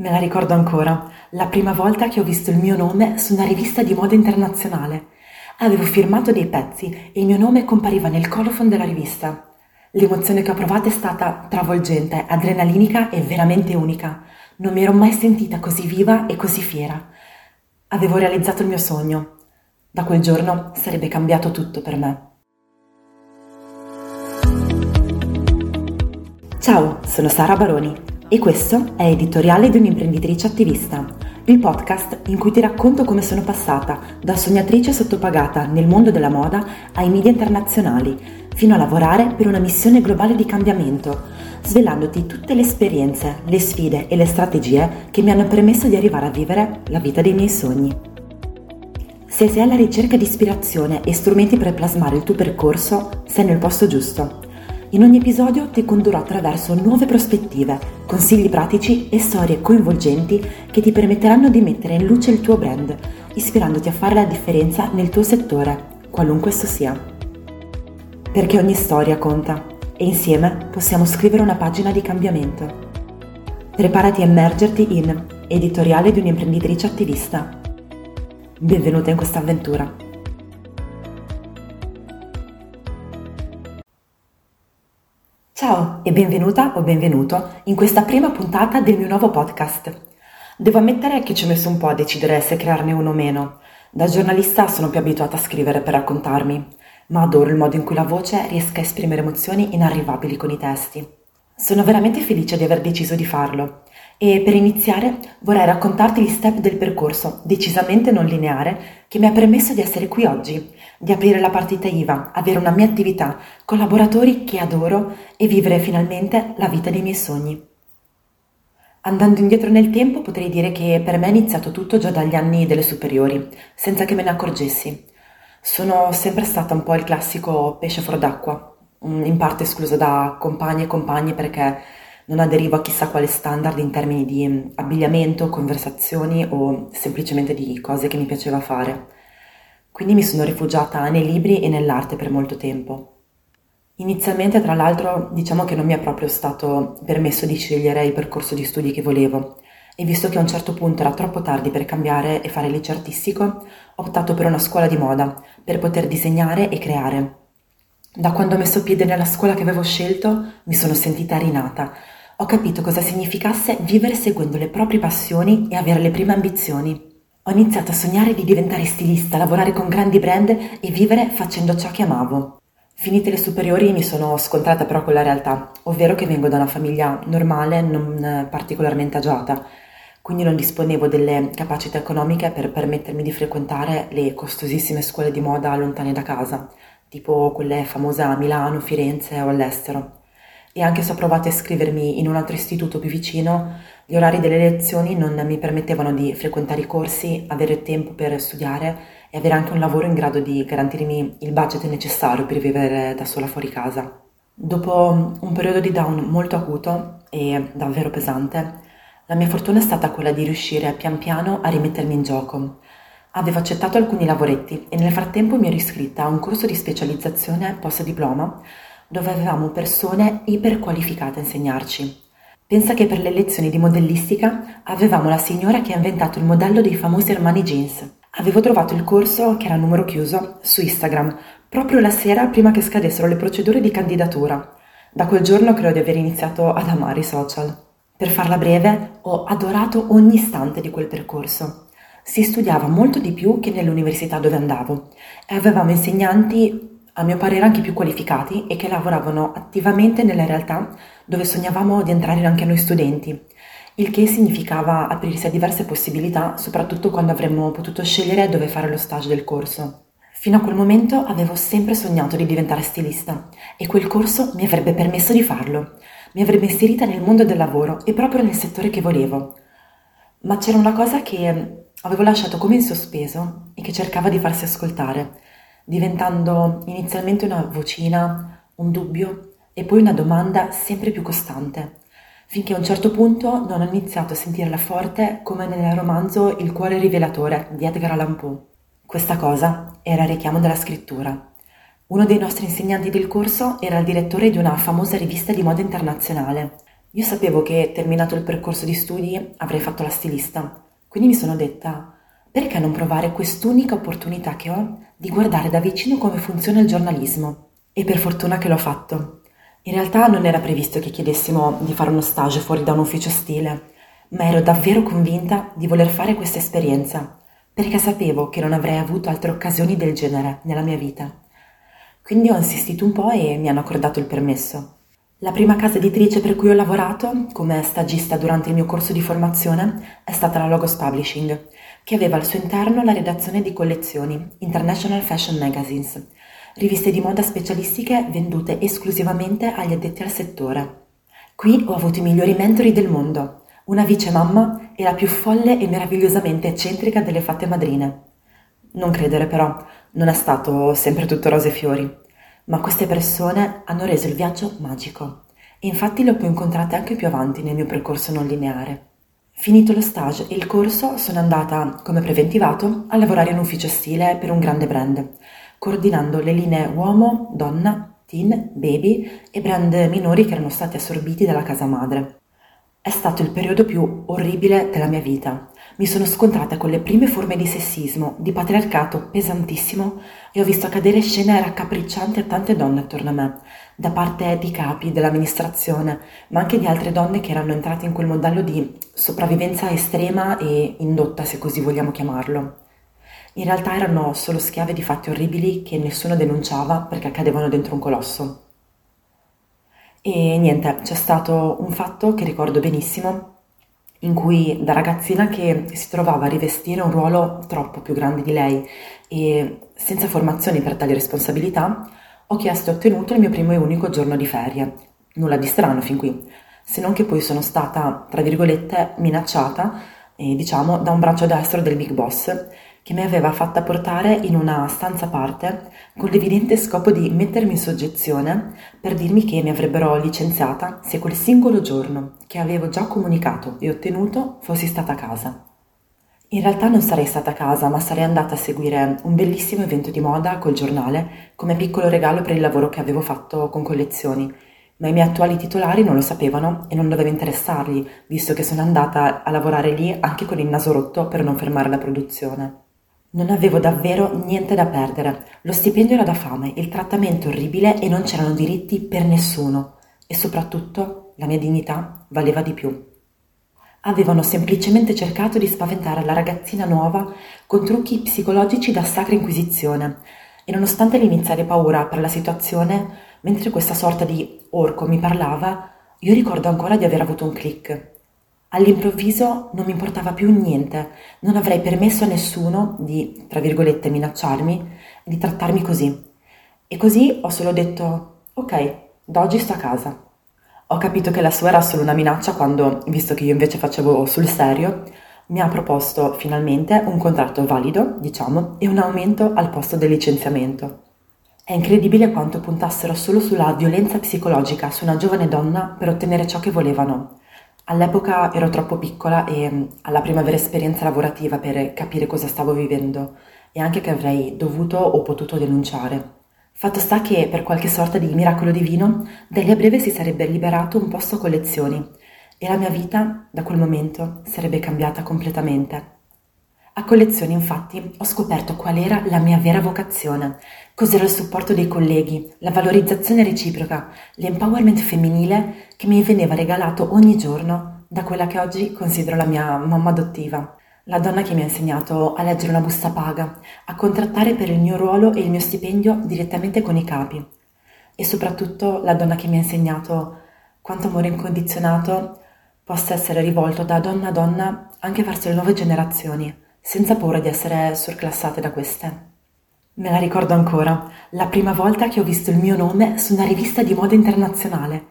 Me la ricordo ancora, la prima volta che ho visto il mio nome su una rivista di moda internazionale. Avevo firmato dei pezzi e il mio nome compariva nel colophon della rivista. L'emozione che ho provato è stata travolgente, adrenalinica e veramente unica. Non mi ero mai sentita così viva e così fiera. Avevo realizzato il mio sogno. Da quel giorno sarebbe cambiato tutto per me. Ciao, sono Sara Baroni e questo è Editoriale di un'imprenditrice attivista, il podcast in cui ti racconto come sono passata da sognatrice sottopagata nel mondo della moda ai media internazionali, fino a lavorare per una missione globale di cambiamento, svelandoti tutte le esperienze, le sfide e le strategie che mi hanno permesso di arrivare a vivere la vita dei miei sogni. Se sei alla ricerca di ispirazione e strumenti per plasmare il tuo percorso, sei nel posto giusto. In ogni episodio ti condurrò attraverso nuove prospettive, consigli pratici e storie coinvolgenti che ti permetteranno di mettere in luce il tuo brand, ispirandoti a fare la differenza nel tuo settore, qualunque esso sia. Perché ogni storia conta e insieme possiamo scrivere una pagina di cambiamento. Preparati a immergerti in Editoriale di un'imprenditrice attivista. Benvenuta in questa avventura. Ciao e benvenuta o benvenuto in questa prima puntata del mio nuovo podcast. Devo ammettere che ci ho messo un po' a decidere se crearne uno o meno. Da giornalista sono più abituata a scrivere per raccontarmi, ma adoro il modo in cui la voce riesca a esprimere emozioni inarrivabili con i testi. Sono veramente felice di aver deciso di farlo e per iniziare vorrei raccontarti gli step del percorso, decisamente non lineare, che mi ha permesso di essere qui oggi, di aprire la partita IVA, avere una mia attività, collaboratori che adoro e vivere finalmente la vita dei miei sogni. Andando indietro nel tempo potrei dire che per me è iniziato tutto già dagli anni delle superiori, senza che me ne accorgessi. Sono sempre stata un po' il classico pesce fuori d'acqua, in parte esclusa da compagni e compagni perché non aderivo a chissà quale standard in termini di mm, abbigliamento, conversazioni o semplicemente di cose che mi piaceva fare. Quindi mi sono rifugiata nei libri e nell'arte per molto tempo. Inizialmente, tra l'altro, diciamo che non mi è proprio stato permesso di scegliere il percorso di studi che volevo e visto che a un certo punto era troppo tardi per cambiare e fare il liceo artistico, ho optato per una scuola di moda per poter disegnare e creare. Da quando ho messo piede nella scuola che avevo scelto, mi sono sentita rinata, ho capito cosa significasse vivere seguendo le proprie passioni e avere le prime ambizioni. Ho iniziato a sognare di diventare stilista, lavorare con grandi brand e vivere facendo ciò che amavo. Finite le superiori mi sono scontrata però con la realtà, ovvero che vengo da una famiglia normale, non particolarmente agiata, quindi non disponevo delle capacità economiche per permettermi di frequentare le costosissime scuole di moda lontane da casa, tipo quelle famose a Milano, Firenze o all'estero e anche se ho provato a iscrivermi in un altro istituto più vicino, gli orari delle lezioni non mi permettevano di frequentare i corsi, avere tempo per studiare e avere anche un lavoro in grado di garantirmi il budget necessario per vivere da sola fuori casa. Dopo un periodo di down molto acuto e davvero pesante, la mia fortuna è stata quella di riuscire pian piano a rimettermi in gioco. Avevo accettato alcuni lavoretti e nel frattempo mi ero iscritta a un corso di specializzazione post diploma dove avevamo persone iperqualificate a insegnarci. Pensa che per le lezioni di modellistica avevamo la signora che ha inventato il modello dei famosi Armani Jeans. Avevo trovato il corso, che era a numero chiuso, su Instagram, proprio la sera prima che scadessero le procedure di candidatura. Da quel giorno credo di aver iniziato ad amare i social. Per farla breve, ho adorato ogni istante di quel percorso. Si studiava molto di più che nell'università dove andavo e avevamo insegnanti a mio parere anche più qualificati e che lavoravano attivamente nelle realtà dove sognavamo di entrare anche noi studenti, il che significava aprirsi a diverse possibilità, soprattutto quando avremmo potuto scegliere dove fare lo stage del corso. Fino a quel momento avevo sempre sognato di diventare stilista e quel corso mi avrebbe permesso di farlo, mi avrebbe inserita nel mondo del lavoro e proprio nel settore che volevo. Ma c'era una cosa che avevo lasciato come in sospeso e che cercava di farsi ascoltare diventando inizialmente una vocina, un dubbio e poi una domanda sempre più costante, finché a un certo punto non ho iniziato a sentirla forte come nel romanzo Il cuore rivelatore di Edgar Allan Poe. Questa cosa era il richiamo della scrittura. Uno dei nostri insegnanti del corso era il direttore di una famosa rivista di moda internazionale Io sapevo che terminato il percorso di studi avrei fatto la stilista, quindi mi sono detta perché non provare quest'unica opportunità che ho di guardare da vicino come funziona il giornalismo? E per fortuna che l'ho fatto. In realtà non era previsto che chiedessimo di fare uno stage fuori da un ufficio stile, ma ero davvero convinta di voler fare questa esperienza, perché sapevo che non avrei avuto altre occasioni del genere nella mia vita. Quindi ho insistito un po' e mi hanno accordato il permesso. La prima casa editrice per cui ho lavorato come stagista durante il mio corso di formazione è stata la Logos Publishing, che aveva al suo interno la redazione di collezioni International Fashion Magazines, riviste di moda specialistiche vendute esclusivamente agli addetti al settore. Qui ho avuto i migliori mentori del mondo, una vice mamma e la più folle e meravigliosamente eccentrica delle fatte madrine. Non credere però, non è stato sempre tutto rose e fiori ma queste persone hanno reso il viaggio magico infatti le ho poi incontrate anche più avanti nel mio percorso non lineare. Finito lo stage e il corso sono andata, come preventivato, a lavorare in ufficio stile per un grande brand, coordinando le linee uomo, donna, teen, baby e brand minori che erano stati assorbiti dalla casa madre. È stato il periodo più orribile della mia vita. Mi sono scontrata con le prime forme di sessismo, di patriarcato pesantissimo e ho visto accadere scene raccapriccianti a tante donne attorno a me, da parte di capi, dell'amministrazione, ma anche di altre donne che erano entrate in quel modello di sopravvivenza estrema e indotta, se così vogliamo chiamarlo. In realtà erano solo schiave di fatti orribili che nessuno denunciava perché accadevano dentro un colosso. E niente, c'è stato un fatto che ricordo benissimo, in cui da ragazzina che si trovava a rivestire un ruolo troppo più grande di lei e senza formazioni per tali responsabilità, ho chiesto e ottenuto il mio primo e unico giorno di ferie. Nulla di strano fin qui, se non che poi sono stata, tra virgolette, minacciata, eh, diciamo, da un braccio destro del big boss che mi aveva fatta portare in una stanza a parte con l'evidente scopo di mettermi in soggezione per dirmi che mi avrebbero licenziata se quel singolo giorno che avevo già comunicato e ottenuto fossi stata a casa. In realtà non sarei stata a casa, ma sarei andata a seguire un bellissimo evento di moda col giornale come piccolo regalo per il lavoro che avevo fatto con collezioni. Ma i miei attuali titolari non lo sapevano e non doveva interessargli, visto che sono andata a lavorare lì anche con il naso rotto per non fermare la produzione. Non avevo davvero niente da perdere. Lo stipendio era da fame, il trattamento orribile e non c'erano diritti per nessuno. E soprattutto la mia dignità valeva di più. Avevano semplicemente cercato di spaventare la ragazzina nuova con trucchi psicologici da sacra inquisizione. E nonostante l'iniziale paura per la situazione, mentre questa sorta di orco mi parlava, io ricordo ancora di aver avuto un click. All'improvviso non mi importava più niente, non avrei permesso a nessuno di, tra virgolette, minacciarmi, di trattarmi così. E così ho solo detto, ok, da oggi sto a casa. Ho capito che la sua era solo una minaccia quando, visto che io invece facevo sul serio, mi ha proposto finalmente un contratto valido, diciamo, e un aumento al posto del licenziamento. È incredibile quanto puntassero solo sulla violenza psicologica su una giovane donna per ottenere ciò che volevano. All'epoca ero troppo piccola e mm, alla prima vera esperienza lavorativa per capire cosa stavo vivendo e anche che avrei dovuto o potuto denunciare. Fatto sta che, per qualche sorta di miracolo divino, da lì a breve si sarebbe liberato un posto a collezioni e la mia vita, da quel momento, sarebbe cambiata completamente. A collezioni, infatti, ho scoperto qual era la mia vera vocazione, cos'era il supporto dei colleghi, la valorizzazione reciproca, l'empowerment femminile che mi veniva regalato ogni giorno da quella che oggi considero la mia mamma adottiva, la donna che mi ha insegnato a leggere una busta paga, a contrattare per il mio ruolo e il mio stipendio direttamente con i capi. E soprattutto la donna che mi ha insegnato quanto amore incondizionato possa essere rivolto da donna a donna anche verso le nuove generazioni senza paura di essere surclassate da queste. Me la ricordo ancora, la prima volta che ho visto il mio nome su una rivista di moda internazionale.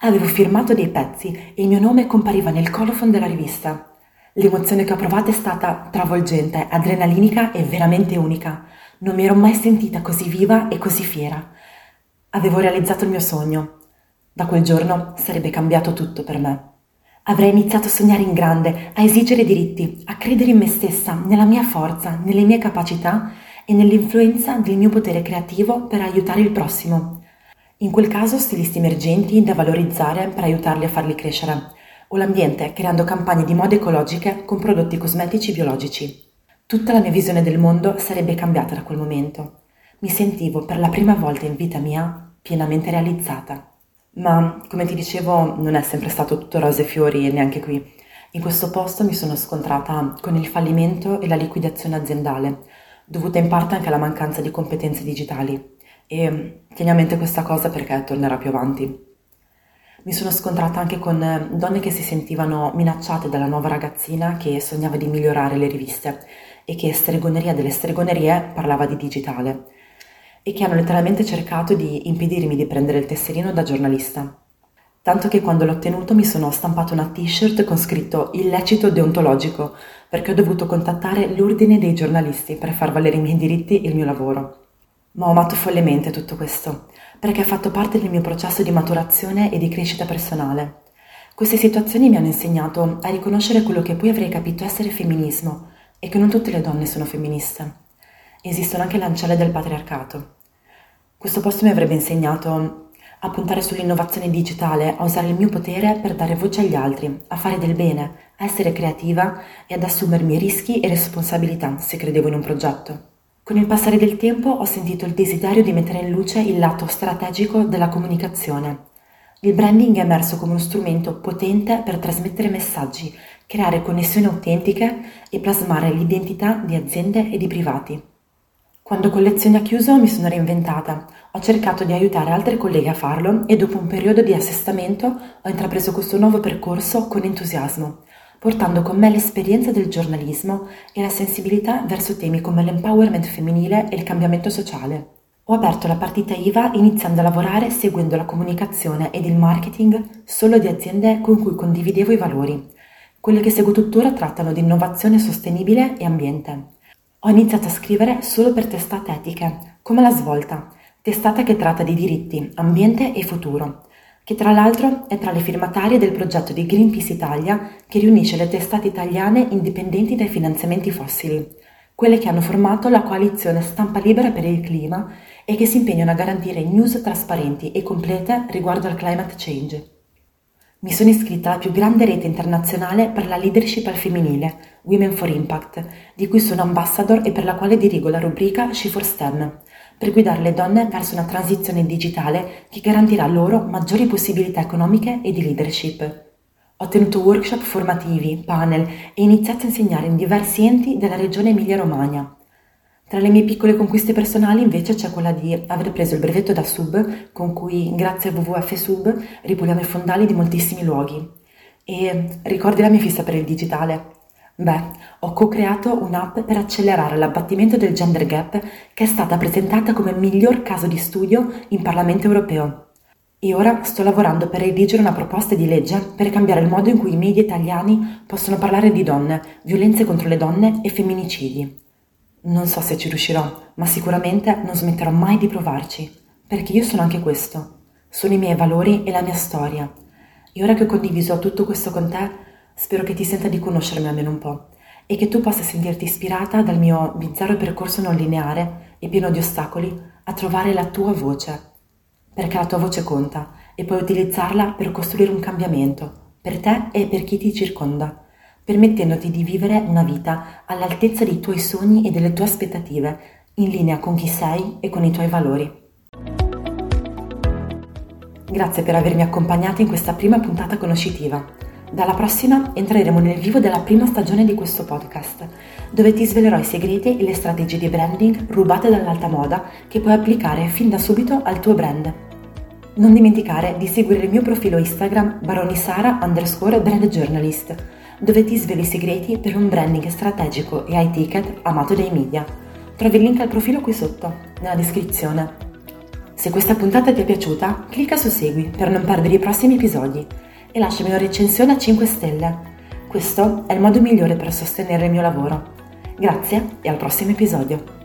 Avevo firmato dei pezzi e il mio nome compariva nel colophon della rivista. L'emozione che ho provato è stata travolgente, adrenalinica e veramente unica. Non mi ero mai sentita così viva e così fiera. Avevo realizzato il mio sogno. Da quel giorno sarebbe cambiato tutto per me. Avrei iniziato a sognare in grande, a esigere diritti, a credere in me stessa, nella mia forza, nelle mie capacità e nell'influenza del mio potere creativo per aiutare il prossimo. In quel caso stilisti emergenti da valorizzare per aiutarli a farli crescere, o l'ambiente creando campagne di moda ecologiche con prodotti cosmetici biologici. Tutta la mia visione del mondo sarebbe cambiata da quel momento. Mi sentivo per la prima volta in vita mia pienamente realizzata. Ma, come ti dicevo, non è sempre stato tutto rose e fiori neanche qui. In questo posto mi sono scontrata con il fallimento e la liquidazione aziendale, dovuta in parte anche alla mancanza di competenze digitali. E tieni a mente questa cosa perché tornerà più avanti. Mi sono scontrata anche con donne che si sentivano minacciate dalla nuova ragazzina che sognava di migliorare le riviste e che stregoneria delle stregonerie parlava di digitale e che hanno letteralmente cercato di impedirmi di prendere il tesserino da giornalista. Tanto che quando l'ho ottenuto mi sono stampato una t-shirt con scritto illecito deontologico perché ho dovuto contattare l'ordine dei giornalisti per far valere i miei diritti e il mio lavoro. Ma ho amato follemente tutto questo perché ha fatto parte del mio processo di maturazione e di crescita personale. Queste situazioni mi hanno insegnato a riconoscere quello che poi avrei capito essere femminismo e che non tutte le donne sono femministe. Esistono anche le ancelle del patriarcato. Questo posto mi avrebbe insegnato a puntare sull'innovazione digitale, a usare il mio potere per dare voce agli altri, a fare del bene, a essere creativa e ad assumermi rischi e responsabilità se credevo in un progetto. Con il passare del tempo ho sentito il desiderio di mettere in luce il lato strategico della comunicazione. Il branding è emerso come uno strumento potente per trasmettere messaggi, creare connessioni autentiche e plasmare l'identità di aziende e di privati. Quando Collezioni ha chiuso mi sono reinventata, ho cercato di aiutare altre colleghe a farlo e dopo un periodo di assestamento ho intrapreso questo nuovo percorso con entusiasmo, portando con me l'esperienza del giornalismo e la sensibilità verso temi come l'empowerment femminile e il cambiamento sociale. Ho aperto la partita IVA iniziando a lavorare seguendo la comunicazione ed il marketing solo di aziende con cui condividevo i valori. Quelle che seguo tuttora trattano di innovazione sostenibile e ambiente. Ho iniziato a scrivere solo per testate etiche, come La Svolta, testata che tratta di diritti, ambiente e futuro, che tra l'altro è tra le firmatarie del progetto di Greenpeace Italia che riunisce le testate italiane indipendenti dai finanziamenti fossili, quelle che hanno formato la coalizione Stampa Libera per il Clima e che si impegnano a garantire news trasparenti e complete riguardo al climate change. Mi sono iscritta alla più grande rete internazionale per la leadership al femminile, Women for Impact, di cui sono ambassador e per la quale dirigo la rubrica She for STEM, per guidare le donne verso una transizione digitale che garantirà loro maggiori possibilità economiche e di leadership. Ho tenuto workshop formativi, panel e iniziato a insegnare in diversi enti della regione Emilia-Romagna, tra le mie piccole conquiste personali invece c'è quella di aver preso il brevetto da sub con cui grazie a WWF Sub ripuliamo i fondali di moltissimi luoghi. E ricordi la mia fissa per il digitale? Beh, ho co-creato un'app per accelerare l'abbattimento del gender gap che è stata presentata come miglior caso di studio in Parlamento europeo. E ora sto lavorando per redigere una proposta di legge per cambiare il modo in cui i media italiani possono parlare di donne, violenze contro le donne e femminicidi. Non so se ci riuscirò, ma sicuramente non smetterò mai di provarci, perché io sono anche questo. Sono i miei valori e la mia storia. E ora che ho condiviso tutto questo con te, spero che ti senta di conoscermi almeno un po' e che tu possa sentirti ispirata dal mio bizzarro percorso non lineare e pieno di ostacoli a trovare la tua voce. Perché la tua voce conta e puoi utilizzarla per costruire un cambiamento, per te e per chi ti circonda permettendoti di vivere una vita all'altezza dei tuoi sogni e delle tue aspettative, in linea con chi sei e con i tuoi valori. Grazie per avermi accompagnata in questa prima puntata conoscitiva. Dalla prossima entreremo nel vivo della prima stagione di questo podcast, dove ti svelerò i segreti e le strategie di branding rubate dall'alta moda che puoi applicare fin da subito al tuo brand. Non dimenticare di seguire il mio profilo Instagram baronisara underscore brand dove ti sveli i segreti per un branding strategico e high ticket amato dai media. Trovi il link al profilo qui sotto, nella descrizione. Se questa puntata ti è piaciuta, clicca su Segui per non perdere i prossimi episodi e lasciami una recensione a 5 stelle. Questo è il modo migliore per sostenere il mio lavoro. Grazie e al prossimo episodio.